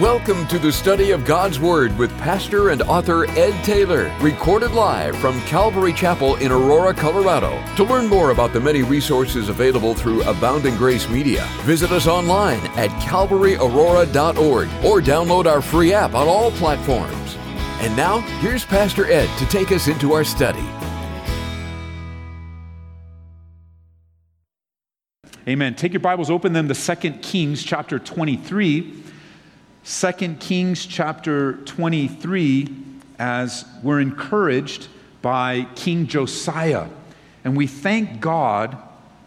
Welcome to the study of God's Word with pastor and author Ed Taylor, recorded live from Calvary Chapel in Aurora, Colorado. To learn more about the many resources available through Abounding Grace Media, visit us online at calvaryaurora.org or download our free app on all platforms. And now, here's Pastor Ed to take us into our study. Amen. Take your Bibles, open them to 2 Kings chapter 23. 2 Kings chapter 23 as we're encouraged by King Josiah. And we thank God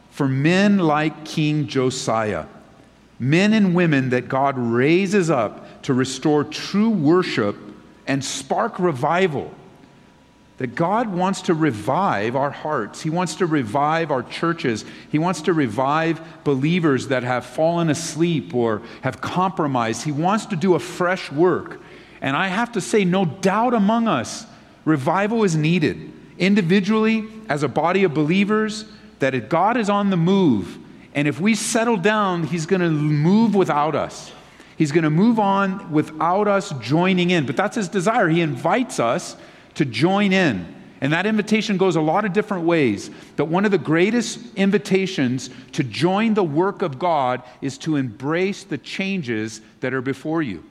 for men like King Josiah, men and women that God raises up to restore true worship and spark revival that God wants to revive our hearts. He wants to revive our churches. He wants to revive believers that have fallen asleep or have compromised. He wants to do a fresh work. And I have to say, no doubt among us, revival is needed. Individually, as a body of believers, that God is on the move. And if we settle down, He's going to move without us. He's going to move on without us joining in. But that's His desire. He invites us to join in. And that invitation goes a lot of different ways. But one of the greatest invitations to join the work of God is to embrace the changes that are before you,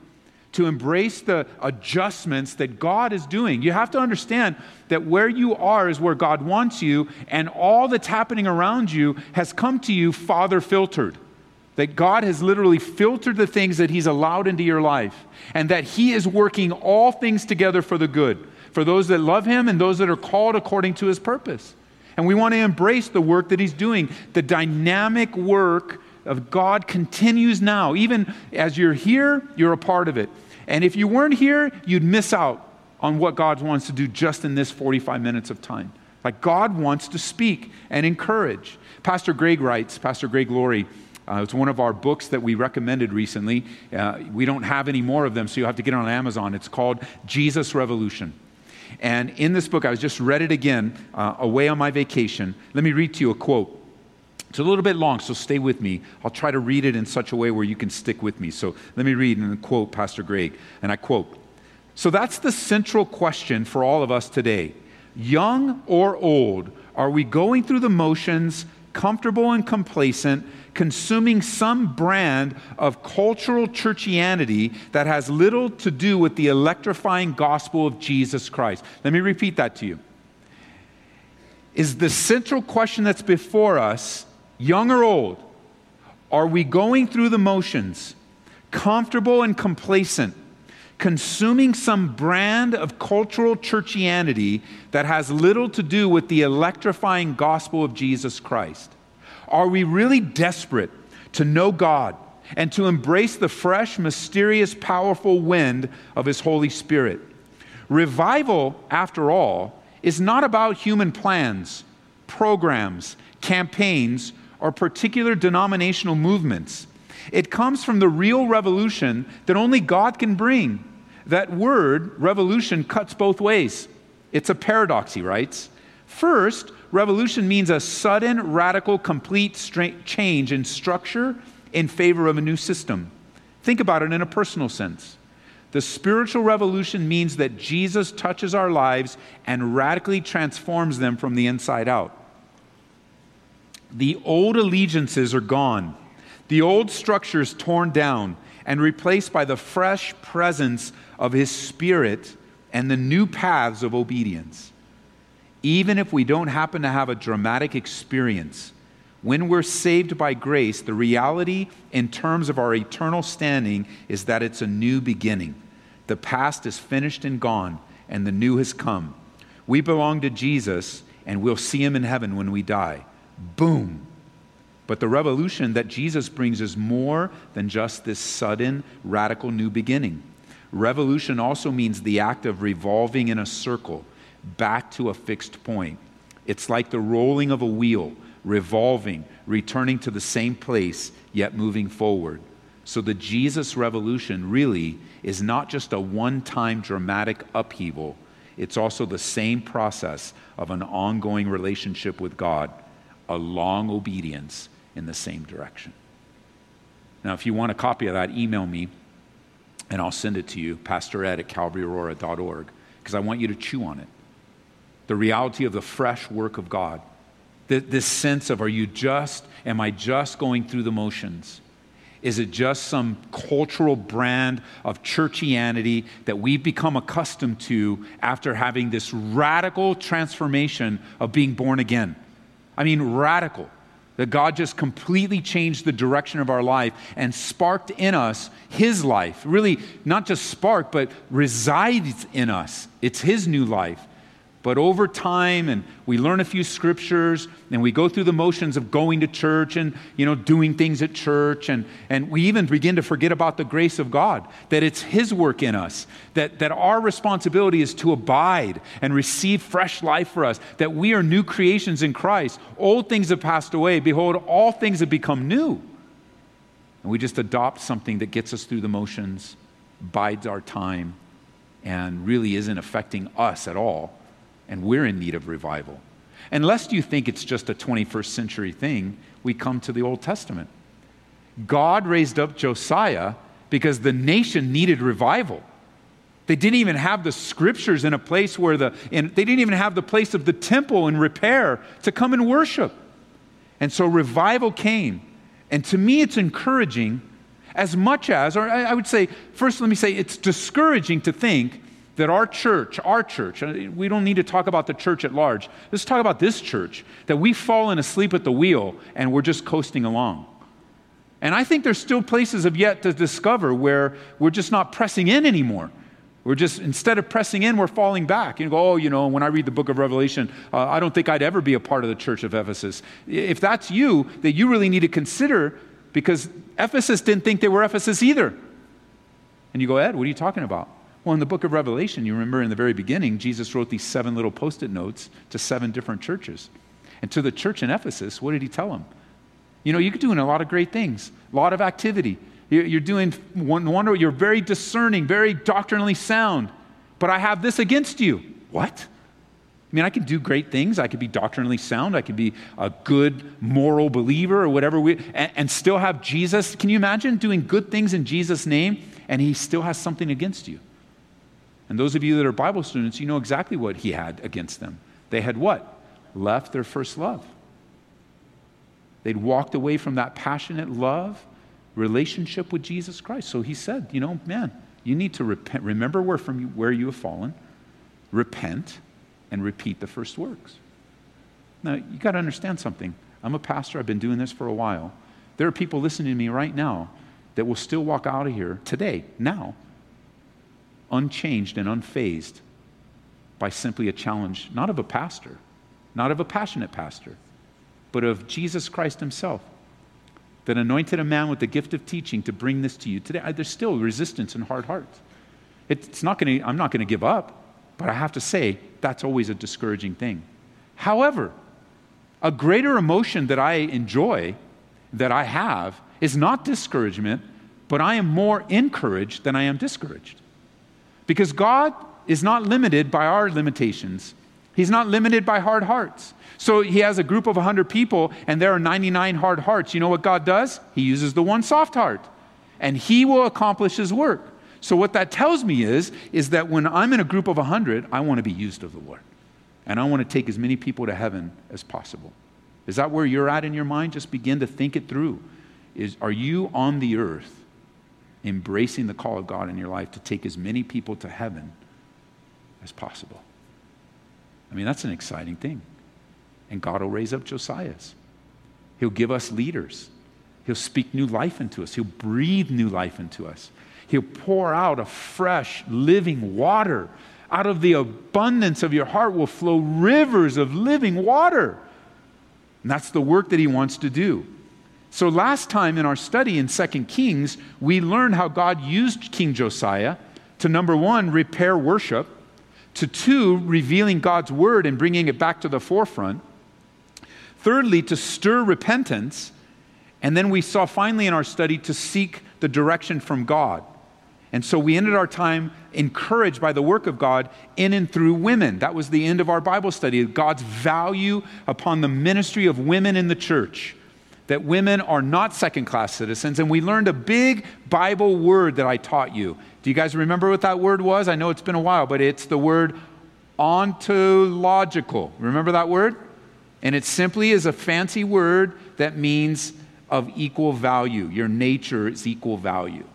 to embrace the adjustments that God is doing. You have to understand that where you are is where God wants you, and all that's happening around you has come to you Father filtered. That God has literally filtered the things that He's allowed into your life, and that He is working all things together for the good for those that love him and those that are called according to his purpose. And we want to embrace the work that he's doing. The dynamic work of God continues now. Even as you're here, you're a part of it. And if you weren't here, you'd miss out on what God wants to do just in this 45 minutes of time. Like God wants to speak and encourage. Pastor Greg writes, Pastor Greg Laurie, uh, it's one of our books that we recommended recently. Uh, we don't have any more of them, so you have to get it on Amazon. It's called Jesus Revolution. And in this book, I was just read it again uh, away on my vacation. Let me read to you a quote. It's a little bit long, so stay with me. I'll try to read it in such a way where you can stick with me. So let me read and quote Pastor Greg. And I quote So that's the central question for all of us today. Young or old, are we going through the motions, comfortable and complacent, consuming some brand of cultural churchianity that has little to do with the electrifying gospel of Jesus Christ. Let me repeat that to you. Is the central question that's before us, young or old, are we going through the motions, comfortable and complacent, consuming some brand of cultural churchianity that has little to do with the electrifying gospel of Jesus Christ? Are we really desperate to know God and to embrace the fresh, mysterious, powerful wind of His Holy Spirit? Revival, after all, is not about human plans, programs, campaigns, or particular denominational movements. It comes from the real revolution that only God can bring. That word, revolution, cuts both ways. It's a paradox, he writes. First, revolution means a sudden, radical, complete change in structure in favor of a new system. Think about it in a personal sense. The spiritual revolution means that Jesus touches our lives and radically transforms them from the inside out. The old allegiances are gone, the old structures torn down and replaced by the fresh presence of His Spirit and the new paths of obedience even if we don't happen to have a dramatic experience, when we're saved by grace, the reality in terms of our eternal standing is that it's a new beginning. The past is finished and gone, and the new has come. We belong to Jesus, and we'll see him in heaven when we die. Boom. But the revolution that Jesus brings is more than just this sudden, radical new beginning. Revolution also means the act of revolving in a circle back to a fixed point. It's like the rolling of a wheel, revolving, returning to the same place, yet moving forward. So the Jesus revolution really is not just a one time dramatic upheaval, it's also the same process of an ongoing relationship with God, a long obedience in the same direction. Now, if you want a copy of that, email me And I'll send it to you, Pastor Ed at calvaryaurora.org, because I want you to chew on it. The reality of the fresh work of God. This sense of, are you just, am I just going through the motions? Is it just some cultural brand of churchianity that we've become accustomed to after having this radical transformation of being born again? I mean, radical. That God just completely changed the direction of our life and sparked in us His life. Really, not just sparked, but resides in us. It's His new life. But over time, and we learn a few scriptures, and we go through the motions of going to church and you know doing things at church, and, and we even begin to forget about the grace of God, that it's His work in us, that, that our responsibility is to abide and receive fresh life for us, that we are new creations in Christ. Old things have passed away. Behold, all things have become new. And we just adopt something that gets us through the motions, bides our time, and really isn't affecting us at all and we're in need of revival. And lest you think it's just a 21st century thing, we come to the Old Testament. God raised up Josiah because the nation needed revival. They didn't even have the scriptures in a place where the, and they didn't even have the place of the temple in repair to come and worship. And so revival came. And to me, it's encouraging as much as, or I would say, first let me say, it's discouraging to think that our church, our church, we don't need to talk about the church at large. Let's talk about this church, that we've fallen asleep at the wheel and we're just coasting along. And I think there's still places of yet to discover where we're just not pressing in anymore. We're just, instead of pressing in, we're falling back. You go, oh, you know, when I read the book of Revelation, uh, I don't think I'd ever be a part of the church of Ephesus. If that's you, that you really need to consider because Ephesus didn't think they were Ephesus either. And you go, Ed, what are you talking about? Well, in the book of Revelation, you remember in the very beginning, Jesus wrote these seven little post it notes to seven different churches. And to the church in Ephesus, what did he tell them? You know, you're doing a lot of great things, a lot of activity. You're doing wonder, you're very discerning, very doctrinally sound. But I have this against you. What? I mean, I can do great things. I could be doctrinally sound. I could be a good moral believer or whatever, we, and, and still have Jesus. Can you imagine doing good things in Jesus' name and he still has something against you? And those of you that are Bible students, you know exactly what he had against them. They had what? Left their first love. They'd walked away from that passionate love relationship with Jesus Christ. So he said, you know, man, you need to repent. Remember where from you, where you have fallen, repent, and repeat the first works. Now, you got to understand something. I'm a pastor, I've been doing this for a while. There are people listening to me right now that will still walk out of here today, now, unchanged and unfazed by simply a challenge, not of a pastor, not of a passionate pastor, but of Jesus Christ himself that anointed a man with the gift of teaching to bring this to you today. There's still resistance and hard hearts. It's not to, I'm not going to give up, but I have to say that's always a discouraging thing. However, a greater emotion that I enjoy, that I have, is not discouragement, but I am more encouraged than I am discouraged. Because God is not limited by our limitations, He's not limited by hard hearts. So He has a group of 100 people, and there are 99 hard hearts. You know what God does? He uses the one soft heart, and He will accomplish His work. So what that tells me is, is that when I'm in a group of 100, I want to be used of the Lord. And I want to take as many people to heaven as possible. Is that where you're at in your mind? Just begin to think it through. Is, are you on the earth embracing the call of God in your life to take as many people to heaven as possible. I mean, that's an exciting thing. And God will raise up Josiahs. He'll give us leaders. He'll speak new life into us. He'll breathe new life into us. He'll pour out a fresh, living water. Out of the abundance of your heart will flow rivers of living water. And that's the work that He wants to do. So, last time in our study in 2 Kings, we learned how God used King Josiah to number one, repair worship, to two, revealing God's word and bringing it back to the forefront, thirdly, to stir repentance, and then we saw finally in our study to seek the direction from God. And so we ended our time encouraged by the work of God in and through women. That was the end of our Bible study, God's value upon the ministry of women in the church that women are not second class citizens. And we learned a big Bible word that I taught you. Do you guys remember what that word was? I know it's been a while, but it's the word ontological. Remember that word? And it simply is a fancy word that means of equal value. Your nature is equal value.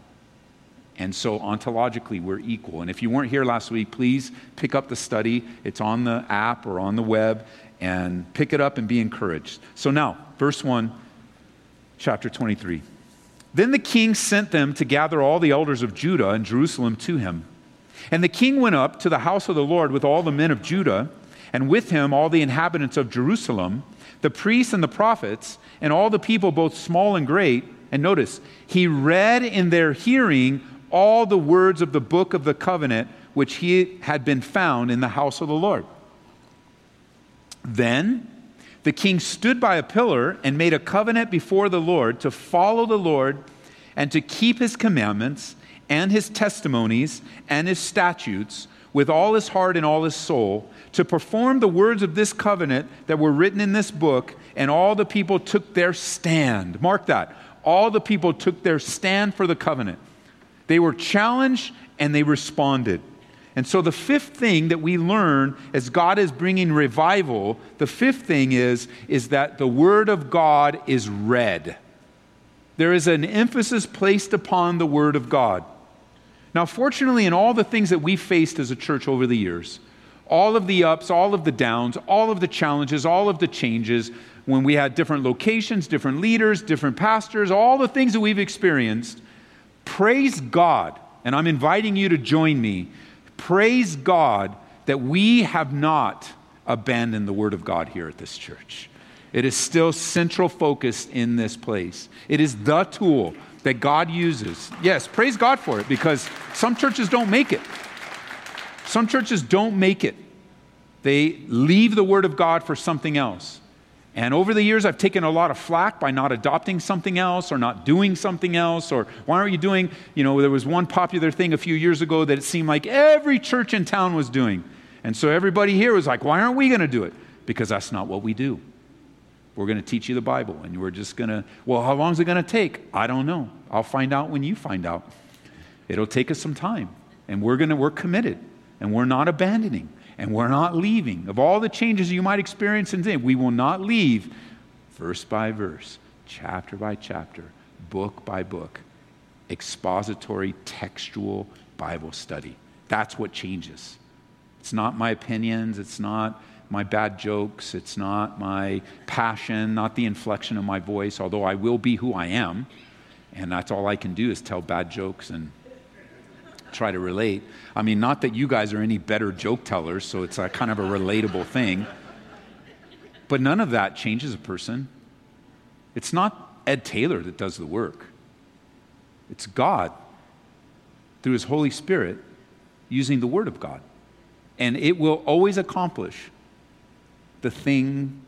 And so, ontologically, we're equal. And if you weren't here last week, please pick up the study. It's on the app or on the web, and pick it up and be encouraged. So, now, verse 1, chapter 23. Then the king sent them to gather all the elders of Judah and Jerusalem to him. And the king went up to the house of the Lord with all the men of Judah, and with him all the inhabitants of Jerusalem, the priests and the prophets, and all the people, both small and great. And notice, he read in their hearing all the words of the book of the covenant which he had been found in the house of the Lord. Then the king stood by a pillar and made a covenant before the Lord to follow the Lord and to keep his commandments and his testimonies and his statutes with all his heart and all his soul, to perform the words of this covenant that were written in this book, and all the people took their stand. Mark that. All the people took their stand for the covenant. They were challenged and they responded. And so, the fifth thing that we learn as God is bringing revival, the fifth thing is, is that the Word of God is read. There is an emphasis placed upon the Word of God. Now, fortunately, in all the things that we faced as a church over the years, all of the ups, all of the downs, all of the challenges, all of the changes, when we had different locations, different leaders, different pastors, all the things that we've experienced, praise God, and I'm inviting you to join me, praise God that we have not abandoned the Word of God here at this church. It is still central focused in this place. It is the tool that God uses. Yes, praise God for it because some churches don't make it. Some churches don't make it. They leave the Word of God for something else. And over the years, I've taken a lot of flack by not adopting something else or not doing something else. Or why aren't you doing, you know, there was one popular thing a few years ago that it seemed like every church in town was doing. And so everybody here was like, why aren't we going to do it? Because that's not what we do. We're going to teach you the Bible, and we're just going to, well, how long is it going to take? I don't know. I'll find out when you find out. It'll take us some time, and we're going to, we're committed, and we're not abandoning, and we're not leaving. Of all the changes you might experience in day, we will not leave verse by verse, chapter by chapter, book by book, expository, textual Bible study. That's what changes. It's not my opinions, it's not my bad jokes, it's not my passion, not the inflection of my voice, although I will be who I am. And that's all I can do is tell bad jokes and try to relate. I mean, not that you guys are any better joke tellers, so it's a kind of a relatable thing. But none of that changes a person. It's not Ed Taylor that does the work, it's God through His Holy Spirit using the Word of God. And it will always accomplish the thing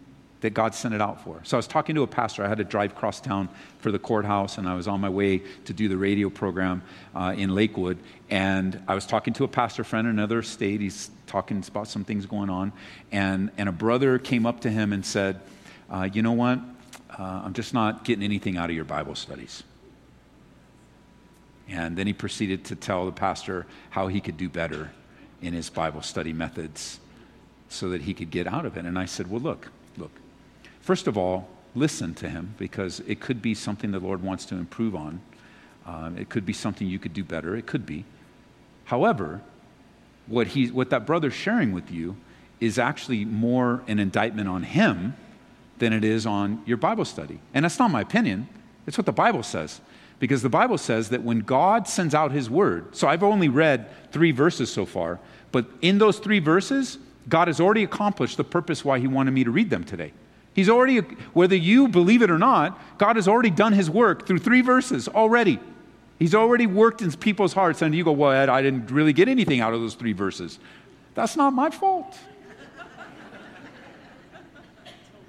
that God sent it out for. So I was talking to a pastor. I had to drive cross town for the courthouse, and I was on my way to do the radio program uh, in Lakewood. And I was talking to a pastor friend in another state. He's talking about some things going on. And, and a brother came up to him and said, uh, You know what? Uh, I'm just not getting anything out of your Bible studies. And then he proceeded to tell the pastor how he could do better in his Bible study methods so that he could get out of it. And I said, Well, look, look. First of all, listen to him because it could be something the Lord wants to improve on. Uh, it could be something you could do better. It could be. However, what, he, what that brother's sharing with you is actually more an indictment on him than it is on your Bible study. And that's not my opinion, it's what the Bible says. Because the Bible says that when God sends out his word, so I've only read three verses so far, but in those three verses, God has already accomplished the purpose why He wanted me to read them today. He's already, whether you believe it or not, God has already done His work through three verses already. He's already worked in people's hearts, and you go, Well, Ed, I didn't really get anything out of those three verses. That's not my fault.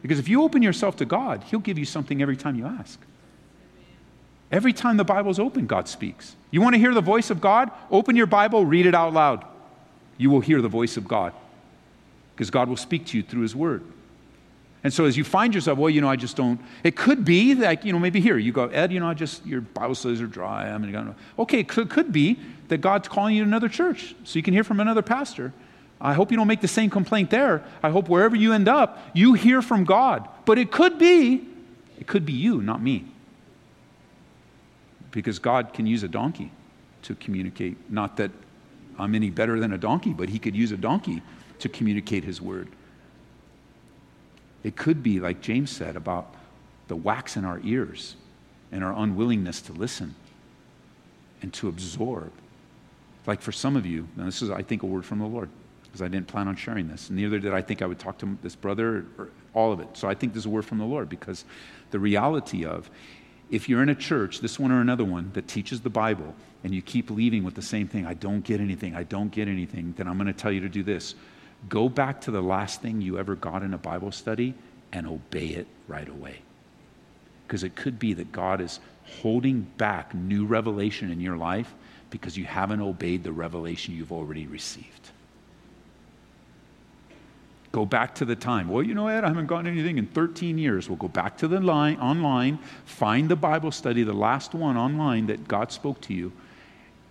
Because if you open yourself to God, He'll give you something every time you ask. Every time the Bible's open, God speaks. You want to hear the voice of God? Open your Bible, read it out loud. You will hear the voice of God because God will speak to you through His Word. And so as you find yourself, well, you know, I just don't, it could be like, you know, maybe here, you go, Ed, you know, I just, your Bible studies are dry. I'm going to go, okay, could, could be that God's calling you to another church so you can hear from another pastor. I hope you don't make the same complaint there. I hope wherever you end up, you hear from God. But it could be, it could be you, not me. Because God can use a donkey to communicate. Not that I'm any better than a donkey, but He could use a donkey to communicate His word. It could be, like James said, about the wax in our ears and our unwillingness to listen and to absorb. Like for some of you, and this is, I think, a word from the Lord, because I didn't plan on sharing this. Neither did I think I would talk to this brother or all of it. So I think this is a word from the Lord, because the reality of if you're in a church, this one or another one, that teaches the Bible, and you keep leaving with the same thing, I don't get anything, I don't get anything, then I'm going to tell you to do this. Go back to the last thing you ever got in a Bible study and obey it right away. Because it could be that God is holding back new revelation in your life because you haven't obeyed the revelation you've already received. Go back to the time. Well, you know, Ed, I haven't gotten anything in 13 years. We'll go back to the line online, find the Bible study, the last one online that God spoke to you,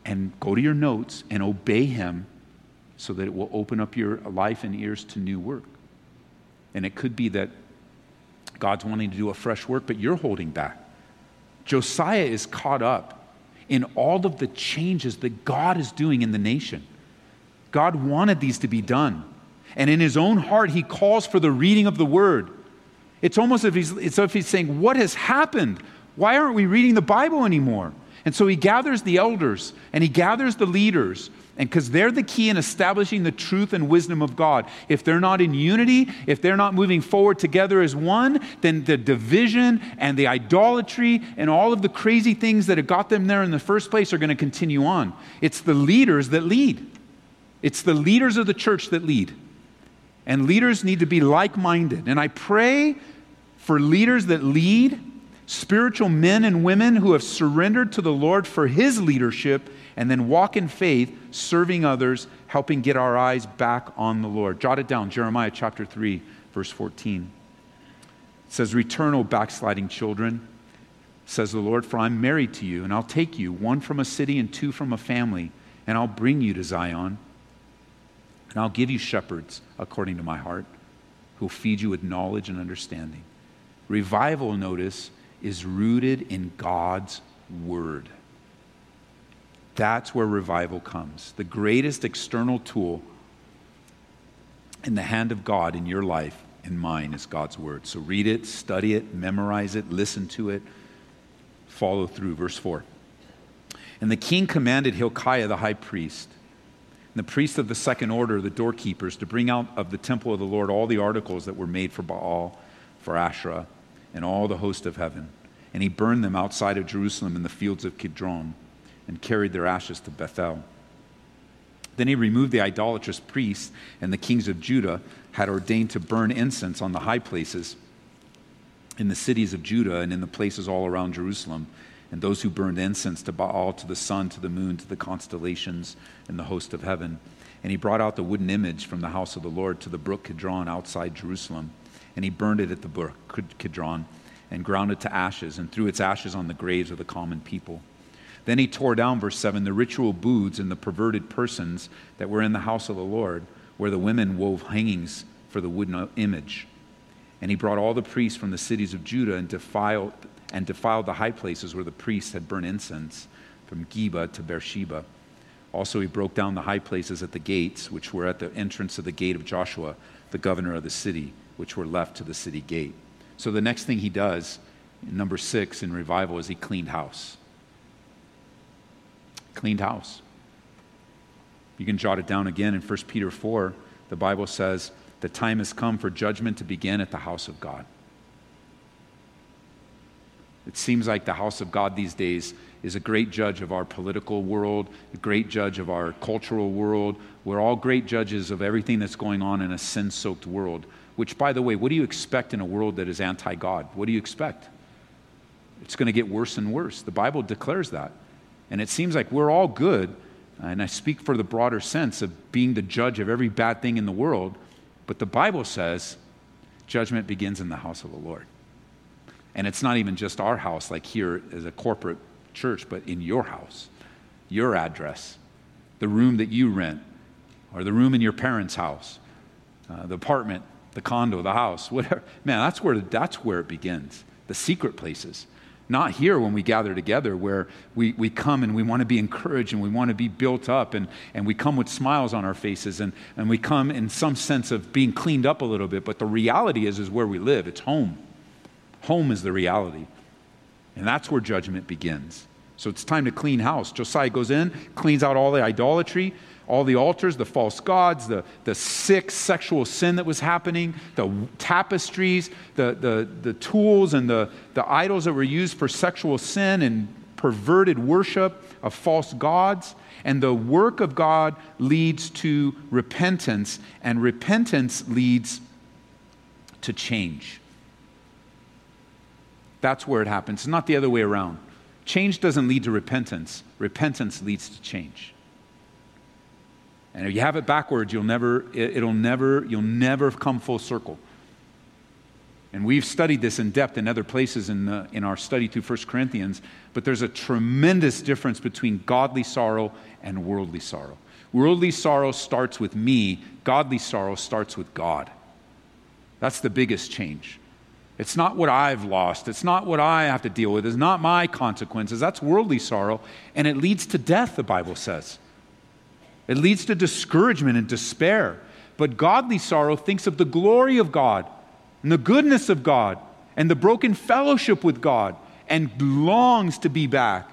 and go to your notes and obey Him so that it will open up your life and ears to new work. And it could be that God's wanting to do a fresh work, but you're holding back. Josiah is caught up in all of the changes that God is doing in the nation. God wanted these to be done. And in his own heart, he calls for the reading of the word. It's almost as if he's, as if he's saying, What has happened? Why aren't we reading the Bible anymore? And so he gathers the elders and he gathers the leaders and because they're the key in establishing the truth and wisdom of God. If they're not in unity, if they're not moving forward together as one, then the division and the idolatry and all of the crazy things that have got them there in the first place are going to continue on. It's the leaders that lead. It's the leaders of the church that lead. And leaders need to be like minded. And I pray for leaders that lead, spiritual men and women who have surrendered to the Lord for his leadership and then walk in faith, serving others, helping get our eyes back on the Lord. Jot it down, Jeremiah chapter 3, verse 14. It says, Return, O backsliding children, says the Lord, for I'm married to you, and I'll take you, one from a city and two from a family, and I'll bring you to Zion. And I'll give you shepherds according to my heart, who'll feed you with knowledge and understanding. Revival, notice, is rooted in God's word. That's where revival comes. The greatest external tool in the hand of God in your life and mine is God's word. So read it, study it, memorize it, listen to it, follow through. Verse 4. And the king commanded Hilkiah the high priest and the priests of the second order, the doorkeepers, to bring out of the temple of the Lord all the articles that were made for Baal, for Asherah, and all the host of heaven. And he burned them outside of Jerusalem in the fields of Kidron and carried their ashes to Bethel. Then he removed the idolatrous priests, and the kings of Judah had ordained to burn incense on the high places in the cities of Judah and in the places all around Jerusalem, and those who burned incense to Baal, to the sun, to the moon, to the constellations, and the host of heaven. And he brought out the wooden image from the house of the Lord to the brook Kidron outside Jerusalem, and he burned it at the brook Kidron, and ground it to ashes, and threw its ashes on the graves of the common people. Then he tore down, verse 7, the ritual booths and the perverted persons that were in the house of the Lord, where the women wove hangings for the wooden uh, image. And he brought all the priests from the cities of Judah and defiled, and defiled the high places where the priests had burned incense, from Geba to Beersheba. Also, he broke down the high places at the gates, which were at the entrance of the gate of Joshua, the governor of the city, which were left to the city gate. So, the next thing he does, number six in revival, is he cleaned house cleaned house. You can jot it down again in 1 Peter 4. The Bible says, The time has come for judgment to begin at the house of God. It seems like the house of God these days is a great judge of our political world, a great judge of our cultural world. We're all great judges of everything that's going on in a sin soaked world. Which, by the way, what do you expect in a world that is anti God? What do you expect? It's going to get worse and worse. The Bible declares that. And it seems like we're all good, and I speak for the broader sense of being the judge of every bad thing in the world, but the Bible says Judgment begins in the house of the Lord. And it's not even just our house, like here as a corporate church, but in your house, your address, the room that you rent, or the room in your parents' house, uh, the apartment, the condo, the house, whatever. Man, that's where, that's where it begins. The secret places. Not here when we gather together, where we, we come and we want to be encouraged and we want to be built up, and, and we come with smiles on our faces, and, and we come in some sense of being cleaned up a little bit. But the reality is, is where we live. It's home. Home is the reality. And that's where judgment begins. So it's time to clean house. Josiah goes in, cleans out all the idolatry, all the altars, the false gods, the, the sick sexual sin that was happening, the tapestries, the, the, the tools and the, the idols that were used for sexual sin and perverted worship of false gods. And the work of God leads to repentance, and repentance leads to change. That's where it happens, it's not the other way around. Change doesn't lead to repentance, repentance leads to change. And if you have it backwards, you'll never, it'll never, you'll never come full circle. And we've studied this in depth in other places in, the, in our study through 1 Corinthians, but there's a tremendous difference between godly sorrow and worldly sorrow. Worldly sorrow starts with me, godly sorrow starts with God. That's the biggest change. It's not what I've lost. It's not what I have to deal with. It's not my consequences. That's worldly sorrow. And it leads to death, the Bible says. It leads to discouragement and despair. But godly sorrow thinks of the glory of God and the goodness of God and the broken fellowship with God and longs to be back.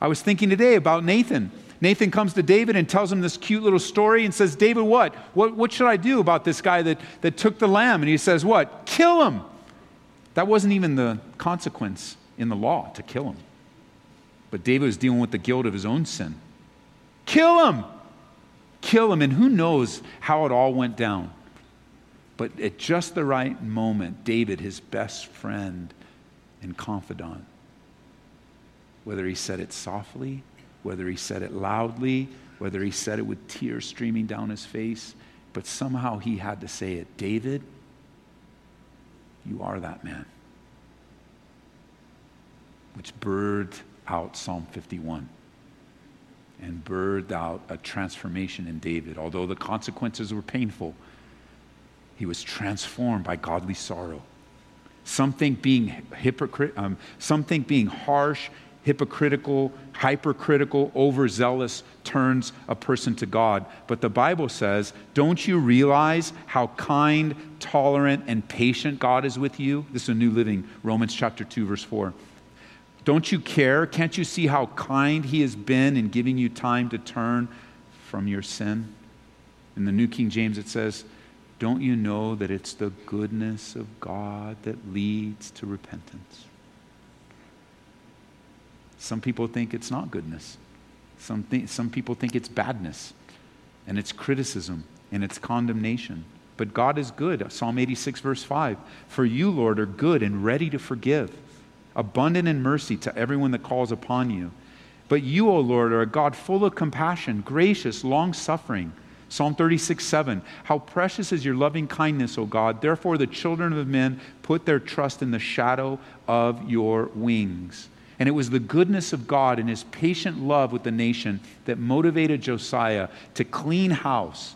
I was thinking today about Nathan. Nathan comes to David and tells him this cute little story and says, David, what? What, what should I do about this guy that, that took the lamb? And he says, What? Kill him. That wasn't even the consequence in the law to kill him. But David was dealing with the guilt of his own sin. Kill him! Kill him. And who knows how it all went down. But at just the right moment, David, his best friend and confidant, whether he said it softly, whether he said it loudly, whether he said it with tears streaming down his face, but somehow he had to say it David, you are that man. Which birthed out Psalm 51 and birthed out a transformation in David. Although the consequences were painful, he was transformed by godly sorrow. Something being hypocrite, um, something being harsh, hypocritical, hypercritical, overzealous turns a person to God. But the Bible says, don't you realize how kind, tolerant, and patient God is with you? This is a new living, Romans chapter 2, verse 4. Don't you care? Can't you see how kind He has been in giving you time to turn from your sin? In the New King James, it says, Don't you know that it's the goodness of God that leads to repentance? Some people think it's not goodness. Some, th- some people think it's badness, and it's criticism, and it's condemnation. But God is good. Psalm 86, verse 5. For you, Lord, are good and ready to forgive abundant in mercy to everyone that calls upon you. But you, O Lord, are a God full of compassion, gracious, long suffering. Psalm 36, 7. How precious is your loving kindness, O God. Therefore, the children of men put their trust in the shadow of your wings. And it was the goodness of God and his patient love with the nation that motivated Josiah to clean house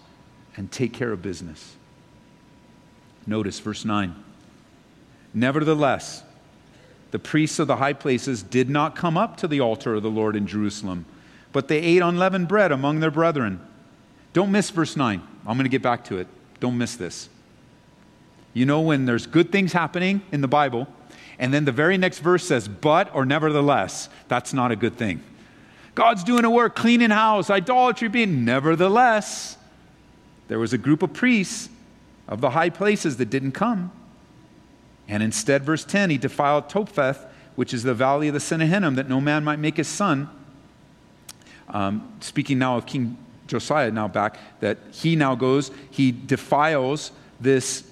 and take care of business. Notice verse 9. Nevertheless, the priests of the high places did not come up to the altar of the Lord in Jerusalem, but they ate unleavened bread among their brethren. Don't miss verse 9. I'm going to get back to it. Don't miss this. You know, when there's good things happening in the Bible, and then the very next verse says, but or nevertheless, that's not a good thing. God's doing a work, cleaning house, idolatry being, nevertheless, there was a group of priests of the high places that didn't come. And instead, verse 10, he defiled Topheth, which is the valley of the Hinnom, that no man might make his son. Um, speaking now of King Josiah, now back, that he now goes, he defiles this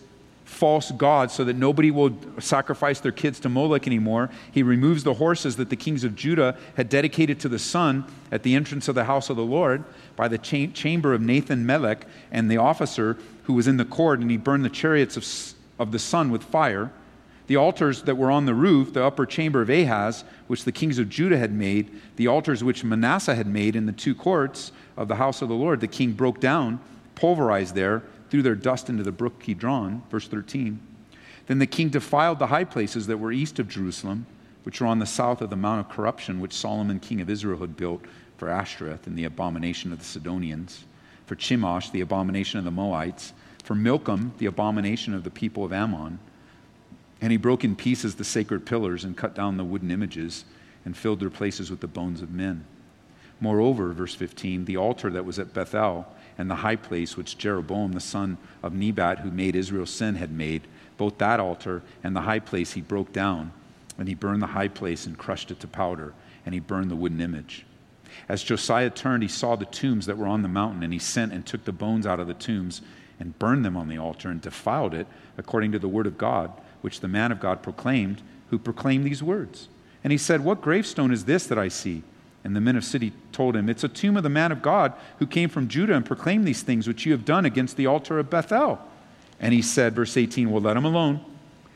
false god so that nobody will sacrifice their kids to Moloch anymore. He removes the horses that the kings of Judah had dedicated to the sun at the entrance of the house of the Lord by the cha- chamber of Nathan Melech and the officer who was in the court, and he burned the chariots of of the sun with fire. The altars that were on the roof, the upper chamber of Ahaz, which the kings of Judah had made, the altars which Manasseh had made in the two courts of the house of the Lord, the king broke down, pulverized there, threw their dust into the brook Kidron. Verse 13. Then the king defiled the high places that were east of Jerusalem, which were on the south of the Mount of Corruption, which Solomon king of Israel had built for Ashtoreth and the abomination of the Sidonians, for Chemosh, the abomination of the Moabites, for Milcom, the abomination of the people of Ammon. And he broke in pieces the sacred pillars and cut down the wooden images and filled their places with the bones of men. Moreover, verse 15, the altar that was at Bethel and the high place which Jeroboam the son of Nebat, who made Israel sin, had made, both that altar and the high place he broke down, and he burned the high place and crushed it to powder, and he burned the wooden image. As Josiah turned, he saw the tombs that were on the mountain, and he sent and took the bones out of the tombs and burned them on the altar and defiled it according to the word of God, which the man of God proclaimed, who proclaimed these words. And he said, What gravestone is this that I see? And the men of city told him, It's a tomb of the man of God who came from Judah and proclaimed these things which you have done against the altar of Bethel. And he said, verse 18, Well, let him alone.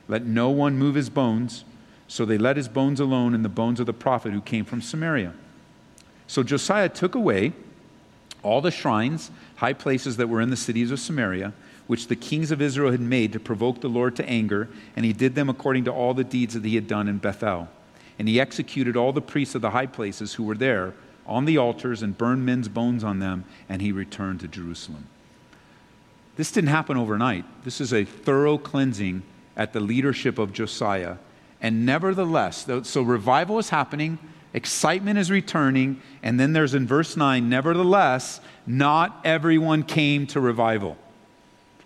Let no one move his bones. So they let his bones alone and the bones of the prophet who came from Samaria. So Josiah took away all the shrines, high places that were in the cities of Samaria, which the kings of Israel had made to provoke the Lord to anger, and he did them according to all the deeds that he had done in Bethel. And he executed all the priests of the high places who were there on the altars and burned men's bones on them, and he returned to Jerusalem. This didn't happen overnight. This is a thorough cleansing at the leadership of Josiah. And nevertheless, so revival is happening, excitement is returning, and then there's in verse 9, nevertheless, not everyone came to revival.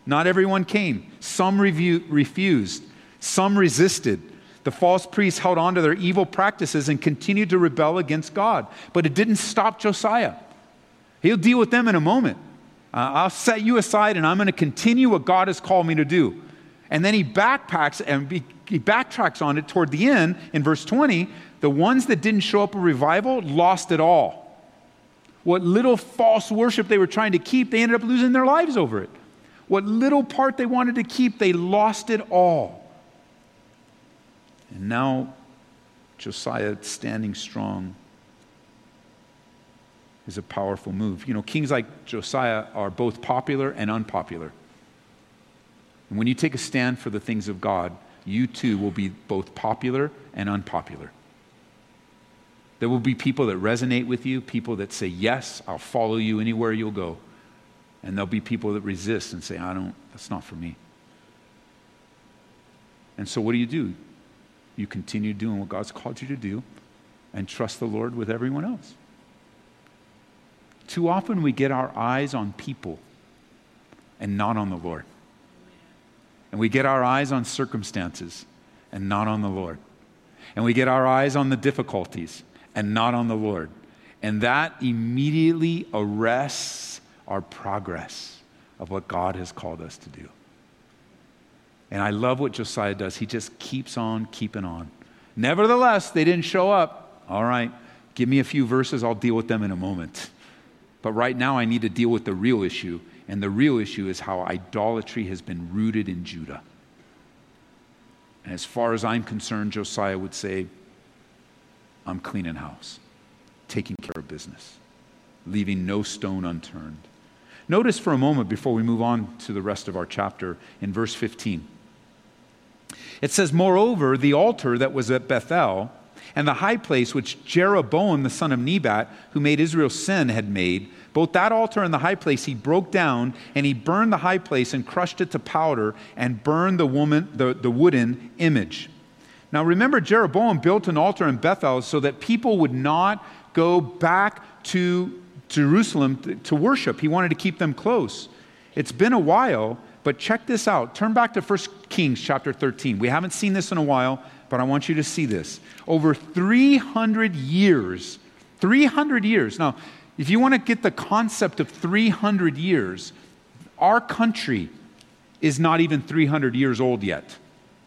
Not everyone came. Some review, refused, some resisted. The false priests held on to their evil practices and continued to rebel against God. But it didn't stop Josiah. He'll deal with them in a moment. Uh, I'll set you aside and I'm going to continue what God has called me to do. And then he backpacks and he backtracks on it toward the end in verse 20. The ones that didn't show up a revival lost it all. What little false worship they were trying to keep, they ended up losing their lives over it. What little part they wanted to keep, they lost it all. And now Josiah standing strong is a powerful move. You know, kings like Josiah are both popular and unpopular. And when you take a stand for the things of God, you too will be both popular and unpopular. There will be people that resonate with you, people that say, Yes, I'll follow you anywhere you'll go. And there'll be people that resist and say, I don't, that's not for me. And so what do you do? You continue doing what God's called you to do and trust the Lord with everyone else. Too often we get our eyes on people and not on the Lord. And we get our eyes on circumstances and not on the Lord. And we get our eyes on the difficulties and not on the Lord. And that immediately arrests our progress of what God has called us to do. And I love what Josiah does. He just keeps on keeping on. Nevertheless, they didn't show up. All right, give me a few verses, I'll deal with them in a moment. But right now, I need to deal with the real issue. And the real issue is how idolatry has been rooted in Judah. And as far as I'm concerned, Josiah would say, I'm cleaning house, taking care of business, leaving no stone unturned. Notice for a moment before we move on to the rest of our chapter in verse 15. It says, Moreover, the altar that was at Bethel and the high place which Jeroboam the son of Nebat, who made Israel sin, had made, both that altar and the high place he broke down, and he burned the high place and crushed it to powder and burned the, woman, the, the wooden image. Now remember, Jeroboam built an altar in Bethel so that people would not go back to Jerusalem to, worship. He wanted to keep them close. It's been a while, but check this out. Turn back to 1 Kings chapter 13. We haven't seen this in a while, but I want you to see this. Over 300 years, 300 years. Now, if you want to get the concept of 300 years, our country is not even 300 years old yet.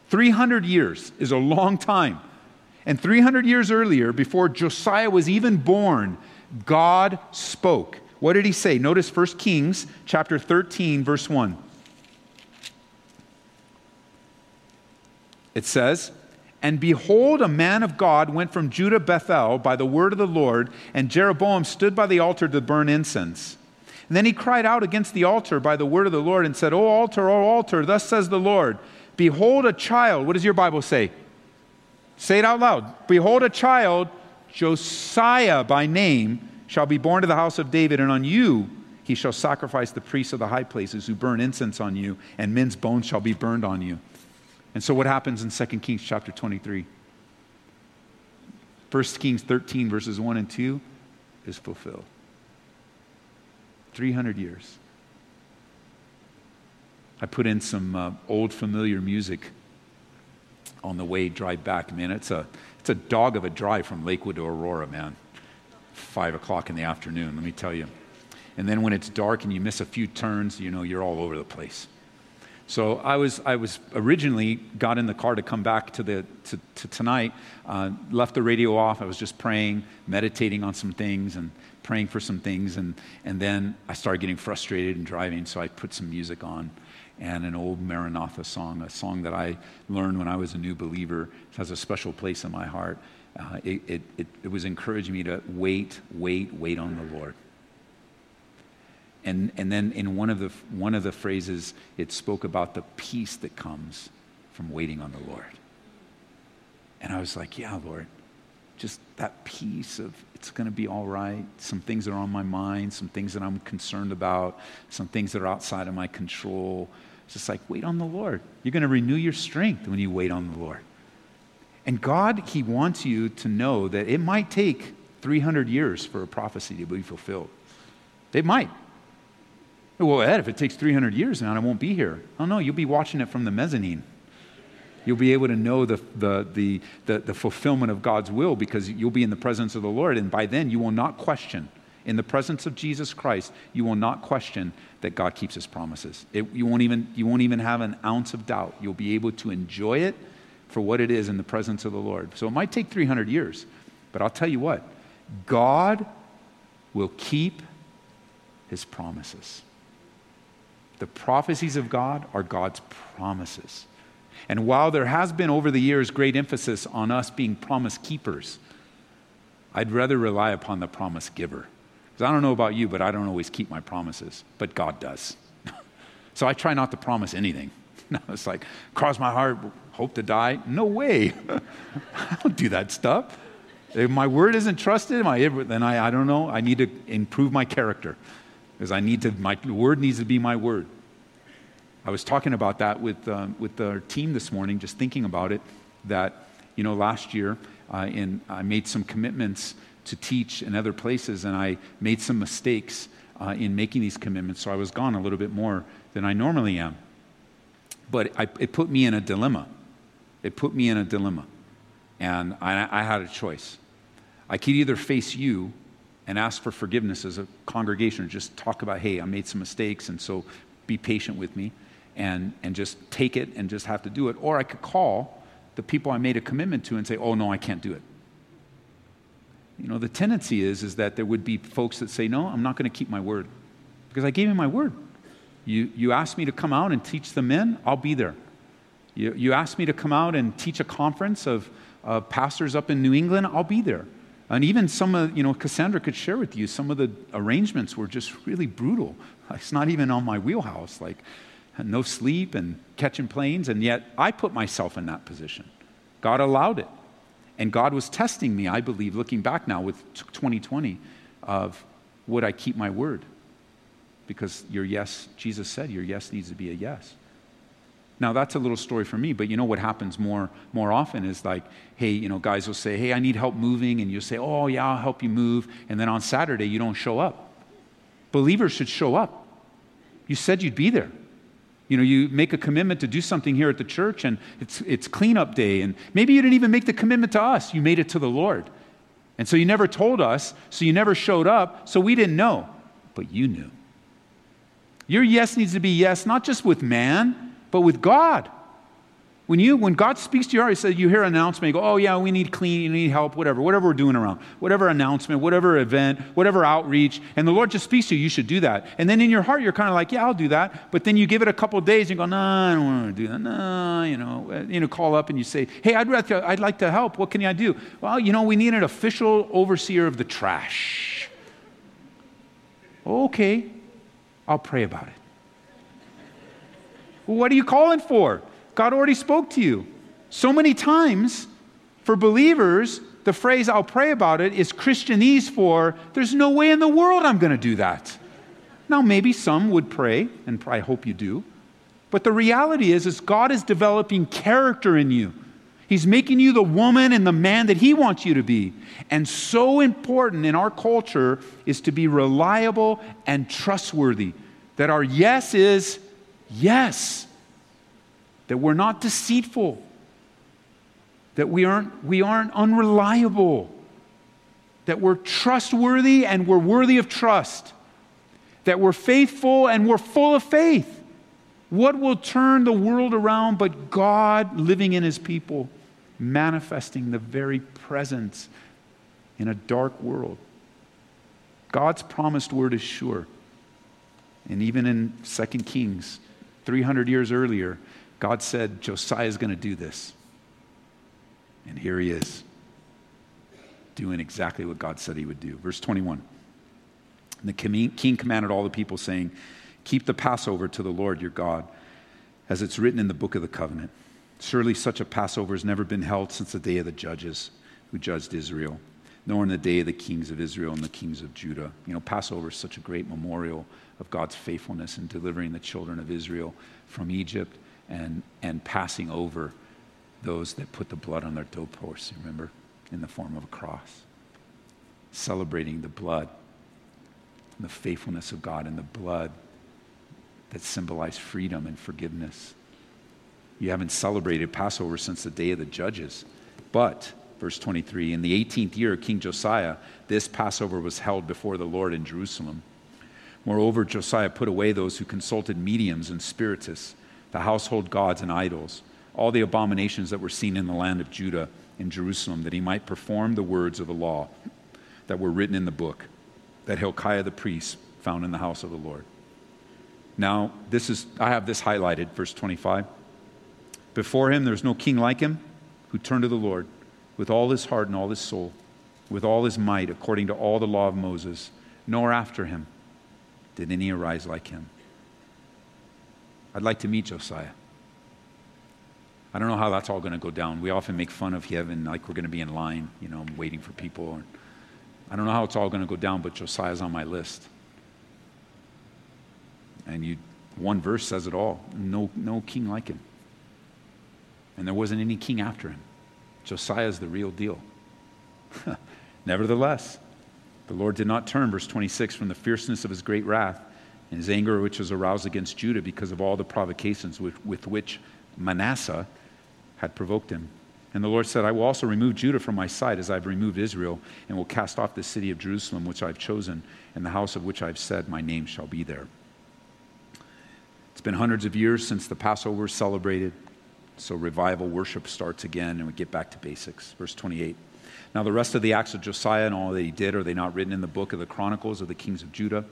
300 years is a long time. And 300 years earlier, before Josiah was even born, God spoke. What did he say? Notice 1 Kings chapter 13 verse 1. it says, And behold, a man of God went from Judah Bethel by the word of the Lord, and Jeroboam stood by the altar to burn incense. And then he cried out against the altar by the word of the Lord and said, O altar, O altar, thus says the Lord, Behold a child. What does your Bible say? Say it out loud. Behold a child, Josiah by name, shall be born to the house of David, and on you he shall sacrifice the priests of the high places who burn incense on you, and men's bones shall be burned on you. And so what happens in 2 Kings chapter 23? 1 Kings 13, verses 1 and 2 is fulfilled. 300 years. I put in some uh, old familiar music on the way drive back. Man, it's a, it's a dog of a drive from Lakewood to Aurora, man. Five o'clock in the afternoon, let me tell you. And then when it's dark and you miss a few turns, you know, you're all over the place. So I was, I was originally got in the car to come back to, the, to, to tonight, uh, left the radio off. I was just praying, meditating on some things and praying for some things. And, and then I started getting frustrated and driving, so I put some music on and an old Maranatha song, a song that I learned when I was a new believer. It has a special place in my heart. Uh, it, it, it, it was encouraging me to wait, wait, wait on the Lord. And, and then in one of, the, one of the phrases, it spoke about the peace that comes from waiting on the Lord. And I was like, yeah, Lord, just that peace of it's going to be all right. Some things that are on my mind, some things that I'm concerned about, some things that are outside of my control. It's just like, wait on the Lord. You're going to renew your strength when you wait on the Lord. And God, He wants you to know that it might take 300 years for a prophecy to be fulfilled. It might. Well, Ed, if it takes 300 years, now I won't be here. Oh, no, you'll be watching it from the mezzanine. You'll be able to know the, the, the, the, the fulfillment of God's will because you'll be in the presence of the Lord. And by then, you will not question in the presence of Jesus Christ, you will not question that God keeps his promises. It, you, won't even, you won't even have an ounce of doubt. You'll be able to enjoy it for what it is in the presence of the Lord. So it might take 300 years, but I'll tell you what God will keep his promises. The prophecies of God are God's promises. And while there has been over the years great emphasis on us being promise keepers, I'd rather rely upon the promise giver. Because I don't know about you, but I don't always keep my promises, but God does. so I try not to promise anything. It's like, cross my heart, hope to die. No way. I don't do that stuff. If my word isn't trusted, my, then I, I don't know. I need to improve my character because I need to, my word needs to be my word. I was talking about that with, uh, with our team this morning, just thinking about it, that, you know, last year uh, in, I made some commitments to teach in other places, and I made some mistakes uh, in making these commitments, so I was gone a little bit more than I normally am. But I, it put me in a dilemma. It put me in a dilemma. And I, I had a choice. I could either face you and ask for forgiveness as a congregation or just talk about, hey, I made some mistakes, and so be patient with me and, and just take it and just have to do it. Or I could call the people I made a commitment to and say, oh, no, I can't do it. You know, the tendency is, is that there would be folks that say, no, I'm not going to keep my word because I gave you my word. You, you asked me to come out and teach the men, I'll be there. You, you asked me to come out and teach a conference of uh, pastors up in New England, I'll be there. And even some of, you know, Cassandra could share with you, some of the arrangements were just really brutal. It's not even on my wheelhouse, like no sleep and catching planes, and yet I put myself in that position. God allowed it. And God was testing me, I believe, looking back now with 2020, of would I keep my word? Because your yes, Jesus said, your yes needs to be a yes. Now that's a little story for me, but you know what happens more more often is like, hey, you know, guys will say, hey, I need help moving, and you'll say, oh yeah, I'll help you move, and then on Saturday you don't show up. Believers should show up. You said you'd be there. You know, you make a commitment to do something here at the church, and it's it's cleanup day, and maybe you didn't even make the commitment to us. You made it to the Lord, and so you never told us, so you never showed up, so we didn't know, but you knew. Your yes needs to be yes, not just with man but with God. When, you, when God speaks to your heart, he says, you hear an announcement, you go, oh, yeah, we need clean, you need help, whatever, whatever we're doing around, whatever announcement, whatever event, whatever outreach, and the Lord just speaks to you, you should do that. And then in your heart, you're kind of like, yeah, I'll do that. But then you give it a couple days and you go, nah, I don't want to do that. Nah, you know, uh, you know, call up and you say, hey, I'd, rather, I'd like to help. What can I do? Well, you know, we need an official overseer of the trash. Okay, I'll pray about it. What are you calling for? God already spoke to you. So many times for believers, the phrase I'll pray about it is Christianese for there's no way in the world I'm going to do that. Now, maybe some would pray, and I hope you do. But the reality is, is God is developing character in you. He's making you the woman and the man that He wants you to be. And so important in our culture is to be reliable and trustworthy. That our yes is yes that we're not deceitful, that we aren't, we aren't unreliable, that we're trustworthy and we're worthy of trust, that we're faithful and we're full of faith. What will turn the world around but God living in his people, manifesting the very presence in a dark world? God's promised word is sure. And even in 2 Kings, 300 years earlier, God said Josiah is going to do this. And here he is, doing exactly what God said he would do. Verse 21. And the king commanded all the people, saying, Keep the Passover to the Lord your God, as it's written in the book of the covenant. Surely such a Passover has never been held since the day of the judges who judged Israel, nor in the day of the kings of Israel and the kings of Judah. You know, Passover is such a great memorial of God's faithfulness in delivering the children of Israel from Egypt and, and passing over those that put the blood on their doorposts, remember, in the form of a cross. Celebrating the blood, and the faithfulness of God, and the blood that symbolized freedom and forgiveness. You haven't celebrated Passover since the day of the judges. But, verse 23, in the 18th year of King Josiah, this Passover was held before the Lord in Jerusalem. Moreover, Josiah put away those who consulted mediums and spiritists the household gods and idols, all the abominations that were seen in the land of Judah in Jerusalem, that he might perform the words of the law that were written in the book that Hilkiah the priest found in the house of the Lord. Now, this is I have this highlighted, verse 25. Before him there's no king like him who turned to the Lord with all his heart and all his soul, with all his might, according to all the law of Moses, nor after him did any arise like him. I'd like to meet Josiah. I don't know how that's all going to go down. We often make fun of heaven like we're going to be in line, you know, waiting for people. I don't know how it's all going to go down, but Josiah's on my list. And you, one verse says it all no, no king like him. And there wasn't any king after him. Josiah's the real deal. Nevertheless, the Lord did not turn, verse 26, from the fierceness of his great wrath and his anger which was aroused against Judah because of all the provocations with, with which Manasseh had provoked him. And the Lord said, I will also remove Judah from my sight as I've removed Israel, and will cast off the city of Jerusalem which I've chosen, and the house of which I've said, My name shall be there. It's been hundreds of years since the Passover was celebrated, so revival worship starts again, and we get back to basics. Verse 28. Now, the rest of the acts of Josiah and all that he did, are they not written in the book of the Chronicles of the kings of Judah?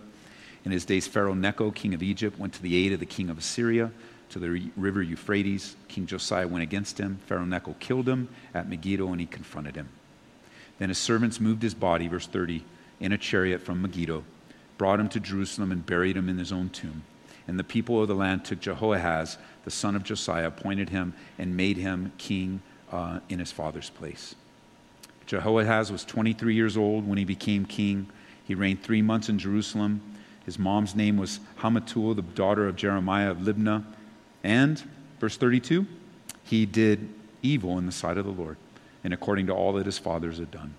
In his days, Pharaoh Necho, king of Egypt, went to the aid of the king of Assyria to the river Euphrates. King Josiah went against him. Pharaoh Necho killed him at Megiddo, and he confronted him. Then his servants moved his body, verse 30, in a chariot from Megiddo, brought him to Jerusalem, and buried him in his own tomb. And the people of the land took Jehoahaz, the son of Josiah, appointed him, and made him king uh, in his father's place. Jehoahaz was 23 years old when he became king. He reigned three months in Jerusalem. His mom's name was Hamutal, the daughter of Jeremiah of Libnah. And, verse 32, he did evil in the sight of the Lord, and according to all that his fathers had done.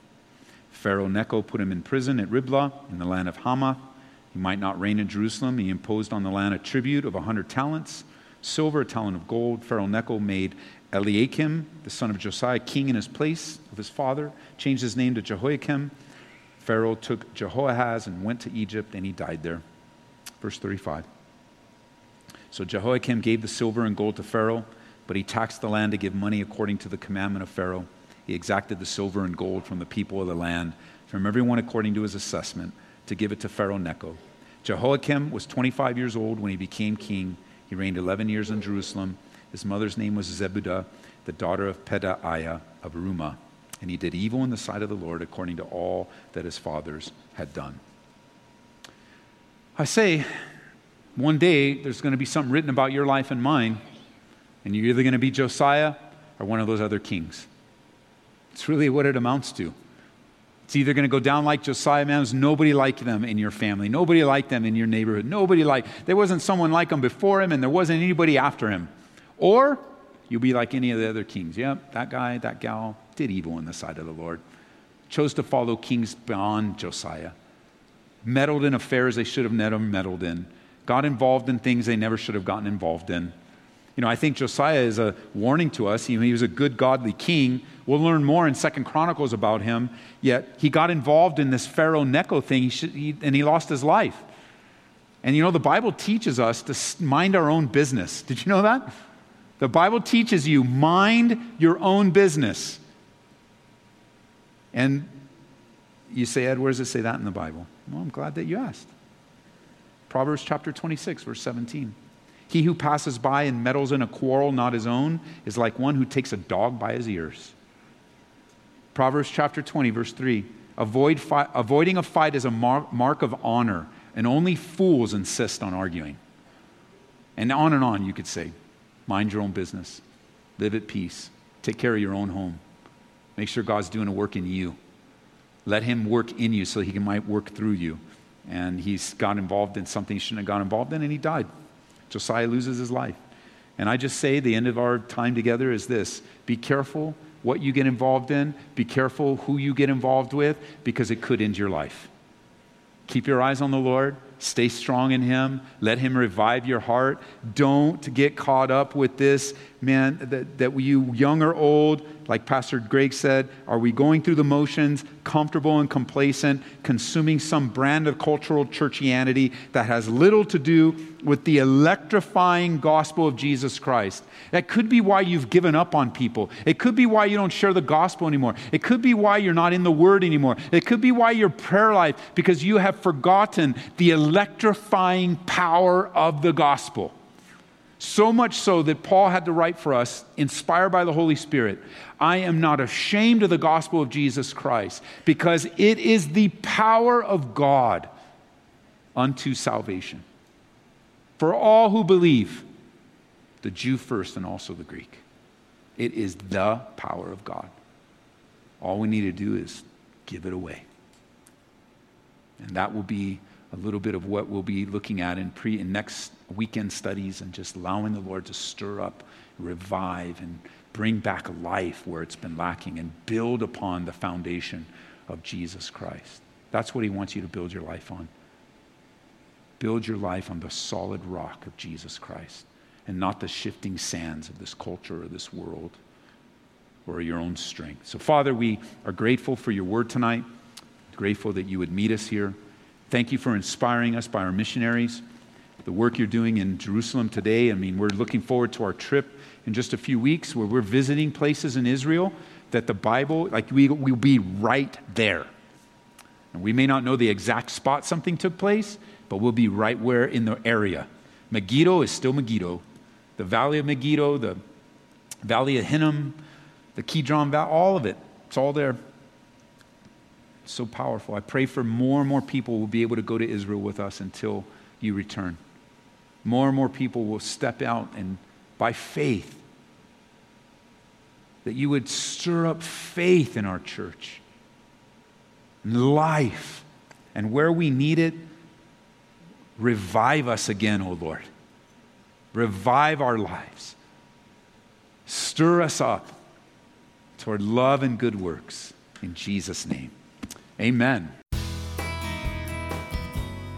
Pharaoh Necho put him in prison at Riblah in the land of Hamath. He might not reign in Jerusalem. He imposed on the land a tribute of a hundred talents, silver, a talent of gold. Pharaoh Necho made Eliakim, the son of Josiah, king in his place of his father, changed his name to Jehoiakim Pharaoh took Jehoahaz and went to Egypt, and he died there. Verse 35. So Jehoiakim gave the silver and gold to Pharaoh, But he taxed the land to give money according to the commandment of Pharaoh. He exacted the silver and gold from the people of the land, from everyone according to his assessment, to give it to Pharaoh Necho. Jehoiakim was 25 years old when he became king. He reigned 11 years in Jerusalem. His mother's name was Zebudah, the daughter of Pedaiah of Rumah. And he did evil in the sight of the Lord according to all that his fathers had done. I say, one day there's going to be something written about your life and mine, and you're either going to be Josiah or one of those other kings. It's really what it amounts to. It's either going to go down like Josiah, man, there's nobody like them in your family, nobody like them in your neighborhood, nobody like, there wasn't someone like him before him, and there wasn't anybody after him. Or you'll be like any of the other kings. Yep, that guy, that gal did evil in the sight of the Lord, chose to follow kings beyond Josiah, meddled in affairs they should have never meddled in, got involved in things they never should have gotten involved in. You know, I think Josiah is a warning to us. He, was a good, godly king. We'll learn more in Second Chronicles about him. Yet he got involved in this Pharaoh Necho thing, and he lost his life. And you know, the Bible teaches us to mind our own business. Did you know that? The Bible teaches you mind your own business. And you say, Ed, where does it say that in the Bible? Well, I'm glad that you asked. Proverbs chapter 26, verse 17. He who passes by and meddles in a quarrel not his own is like one who takes a dog by his ears. Proverbs chapter 20, verse 3. Avoid fi- avoiding a fight is a mar- mark of honor, and only fools insist on arguing. And on and on, you could say. Mind your own business, live at peace, take care of your own home, make sure God's doing a work in you. Let Him work in you so He can, might work through you. And he's got involved in something he shouldn't have got involved in, and he died. Josiah loses his life. And I just say the end of our time together is this be careful what you get involved in, be careful who you get involved with, because it could end your life. Keep your eyes on the Lord. Stay strong in Him. Let Him revive your heart. Don't get caught up with this, man, that, that you, young or old, like Pastor Greg said, are we going through the motions, comfortable and complacent, consuming some brand of cultural churchianity that has little to do with the electrifying gospel of Jesus Christ? That could be why you've given up on people. It could be why you don't share the gospel anymore. It could be why you're not in the word anymore. It could be why your prayer life, because you have forgotten the electrifying power of the gospel. So much so that Paul had to write for us, inspired by the Holy Spirit I am not ashamed of the gospel of Jesus Christ, because it is the power of God unto salvation. For all who believe, the Jew first and also the Greek. It is the power of God. All we need to do is give it away. And that will be a little bit of what we'll be looking at in pre in next weekend studies and just allowing the Lord to stir up, revive, and bring back life where it's been lacking and build upon the foundation of Jesus Christ. That's what He wants you to build your life on. Build your life on the solid rock of Jesus Christ and not the shifting sands of this culture or this world or your own strength. So, Father, we are grateful for your word tonight, grateful that you would meet us here. Thank you for inspiring us by our missionaries, the work you're doing in Jerusalem today. I mean, we're looking forward to our trip in just a few weeks where we're visiting places in Israel that the Bible, like we will be right there. And we may not know the exact spot something took place, but we'll be right where in the area. Megiddo is still Megiddo. The Valley of Megiddo, the Valley of Hinnom, the Kidron Valley, all of it. It's all there so powerful. I pray for more and more people will be able to go to Israel with us until you return. More and more people will step out and by faith that you would stir up faith in our church, and life, and where we need it, revive us again, O oh Lord. Revive our lives. Stir us up toward love and good works. In Jesus' name. Amen.